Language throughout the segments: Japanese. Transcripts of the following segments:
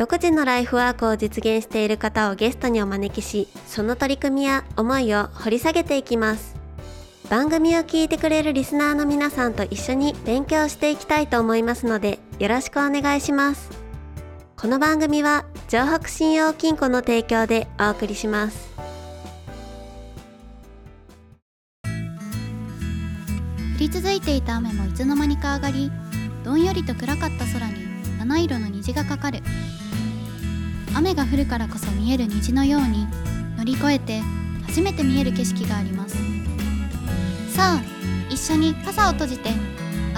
独自のライフワークを実現している方をゲストにお招きしその取り組みや思いを掘り下げていきます。番組を聞いてくれるリスナーの皆さんと一緒に勉強していきたいと思いますのでよろしくお願いします。この番組は城北信用金庫の提供でお送りします。降り続いていた雨もいつの間にか上がりどんよりと暗かった空に七色の虹がかかる。雨が降るからこそ見える虹のように乗り越えて初めて見える景色があります。さあ一緒に傘を閉じて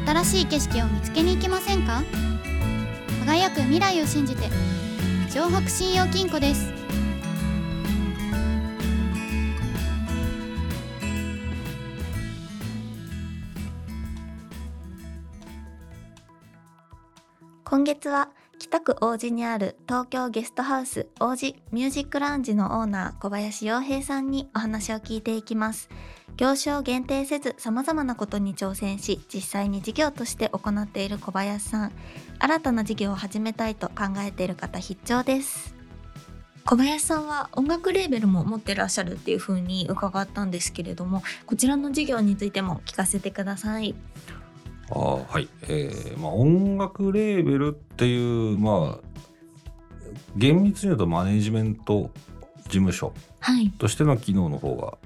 新しい景色を見つけに行きませんか？輝く未来を信じて城北信用金庫です。今月は北区王子にある東京ゲストハウス王子ミュージックラウンジのオーナー小林洋平さんにお話を聞いていきます。業種を限定せず様々なことに挑戦し実際に事業として行っている小林さん新たな事業を始めたいと考えている方必聴です。小林さんは音楽レーベルも持ってらっしゃるっていう風に伺ったんですけれどもこちらの事業についても聞かせてください。ああはい、えーまあ、音楽レーベルっていうまあ厳密に言うとマネジメント事務所はい。としての機能の方が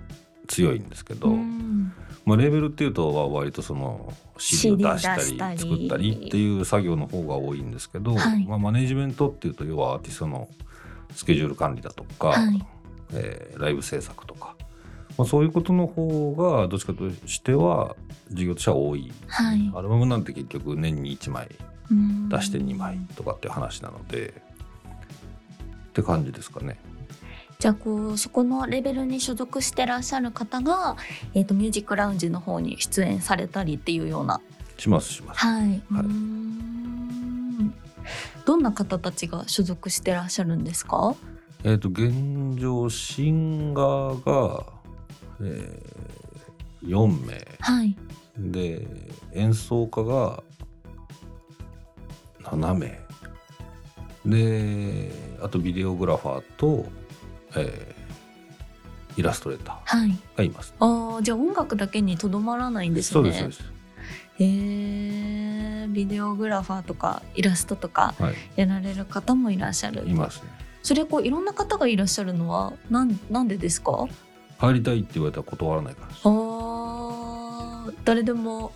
強いんですけど、うん。まあ、レーベルっていうとは割とその CD を出したり CD 出したり。作ったりっていう作業の方が多いんですけど、はい。まあ、マネジメントっていうと要はアーティストのスケジュール管理だとか、はい。えーライブ制作とか、まあ、そういうことの方がどっちかとしては事業としては多い、はい。アルバムなんて結局年に1枚うん。出して2枚とかっていう話なので、って感じですかね。じゃあこうそこのレベルに所属してらっしゃる方が、えー、とミュージックラウンジの方に出演されたりっていうような。しますします。はい、はい。どんな方たちが所属してらっしゃるんですか？えっ、と現状シンガーが、えー、4名。はい。で演奏家が7名。であとビデオグラファーと、えーイラストレータはい。ーがいます。あーじゃあ音楽だけにとどまらないんですね。そうですそうです。へー。ビデオグラファーとかイラストとかはい、やられる方もいらっしゃる。いますね。それこういろんな方がいらっしゃるのはなんなんでですか？入りたいって言われたら断らないからです。あー誰でも。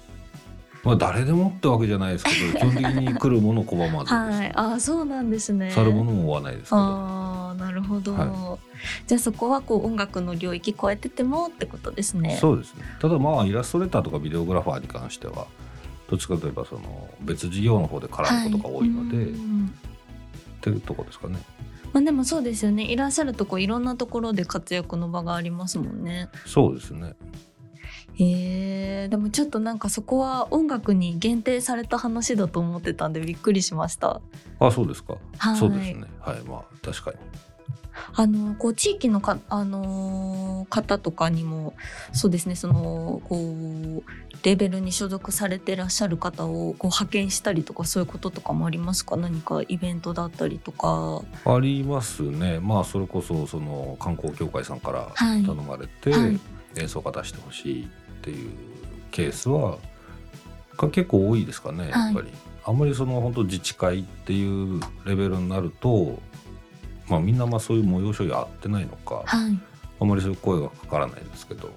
まあ誰でもってわけじゃないですけど 基本的に来るもの拒まずはい。あーそうなんですね。去るものも追わないですけど。ああなるほど、はじゃあそこはこう音楽の領域超えててもってことですね。そうですね。ただまあイラストレーターとかビデオグラファーに関してはどっちかといえばその別事業の方で絡むことが多いので、はっうん。ていうところですかねまあでもそうですよね。いらっしゃるとこいろんなところで活躍の場がありますもんね。そうですね。へえでもちょっとなんかそこは音楽に限定された話だと思ってたんでびっくりしました。あそうですか。はい。そうですね。はい。まあ確かにあのこう地域のか、あのー方とかにもそうですねそのこうレベルに所属されてらっしゃる方をこう派遣したりとかそういうこととかもありますか？何かイベントだったりとか。ありますね。まあそれこそその観光協会さんからはい頼まれて、はい。演奏家出してほしいっていうケースはが結構多いですかねやっぱり、あんまりその本当自治会っていうレベルになるとまあみんなまあそういう催しをやってないのか、はい。あんまりそういう声がかからないですけどや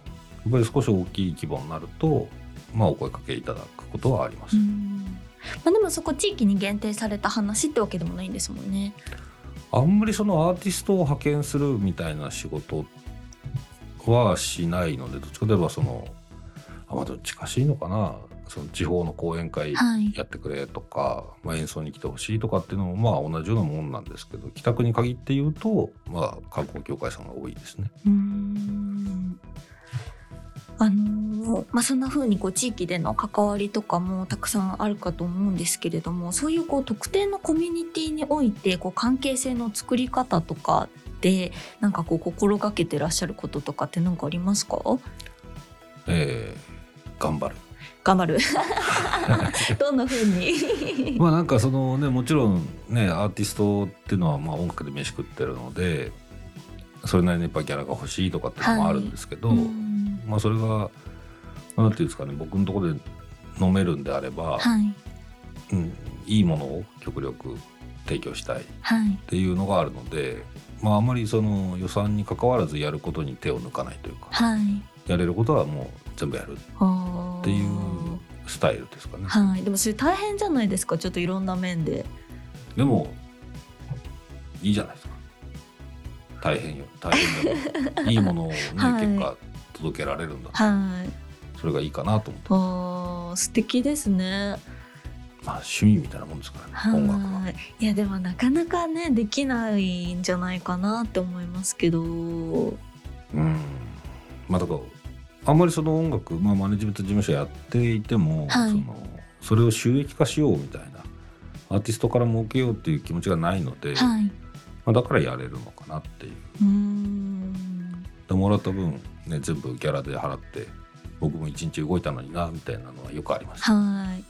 っぱり少し大きい規模になるとまあお声かけいただくことはあります、うん。まあ、でもそこ地域に限定された話ってわけでもないんですもんね。あんまりそのアーティストを派遣するみたいな仕事はしないのでどっちかといえばそのあまあどっちかしいのかなその地方の講演会はい。やってくれとか、まあ、演奏に来てほしいとかっていうのもまあ同じようなもんなんですけど北区に限って言うと、まあ、観光協会さんが多いですね。うあのーまあ、そんな風にこう地域での関わりとかもたくさんあるかと思うんですけれどもそういうこう特定のコミュニティにおいてこう関係性の作り方とかでなんかこう心がけてらっしゃることとかって何かありますか？えー頑張る頑張る。どんな風に？まあなんかそのねもちろんねアーティストっていうのはまあ音楽で飯食ってるのでそれなりにやっぱギャラが欲しいとかっていうのもあるんですけど、うんまあそれがなんていうんですかね僕のところで飲めるんであれば、はい。うん、いいものを極力提供したいっはいていうのがあるので、まああまりその予算に関わらずやることに手を抜かないというか、はい。やれることはもう全部やるっていうスタイルですかね。はい。でもそれ大変じゃないですか？ちょっといろんな面で。でもいいじゃないですか。大変よ。大変でも いいものをね、はい。結果届けられるんだはい。それがいいかなと思って。あー素敵ですね。まあ趣味みたいなもんですからね音楽は。はいいやでもなかなかねできないんじゃないかなって思いますけど。うん。まあだからあんまりその音楽、まあ、マネジメント事務所やっていても、はいそのそれを収益化しようみたいなアーティストから儲けようっていう気持ちがないので、はいまあ、だからやれるのかなっていう。うでもらった分、ね、全部ギャラで払って僕も一日動いたのになみたいなのはよくあります。はい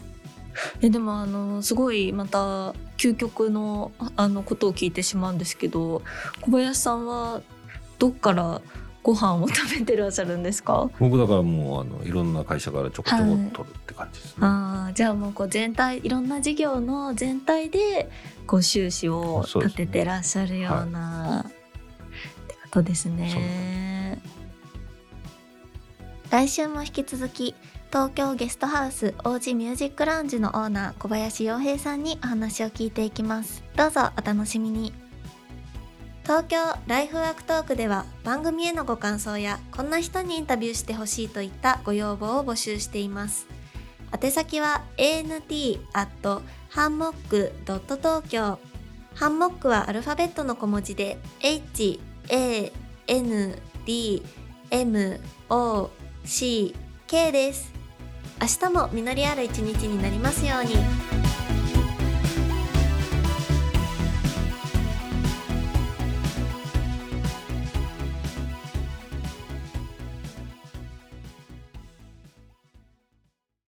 えでもあのすごいまた究極のああのことを聞いてしまうんですけど小林さんはどっからご飯を食べてらっしゃるんですか？僕だからもうあのいろんな会社からちょこちょこ取るって感じですね。あーじゃあもうこう全体いろんな事業の全体でこう収支を立ててらっしゃるような、ってことですね。来週も引き続き東京ゲストハウス王子ミュージックラウンジのオーナー小林洋平さんにお話を聞いていきます。どうぞお楽しみに東京ライフワークトークでは番組へのご感想やこんな人にインタビューしてほしいといったご要望を募集しています。宛先は ant アットハンモックドット東京。ハンモックはアルファベットの小文字で h a n d m o c k です。明日も実りある一日になりますように。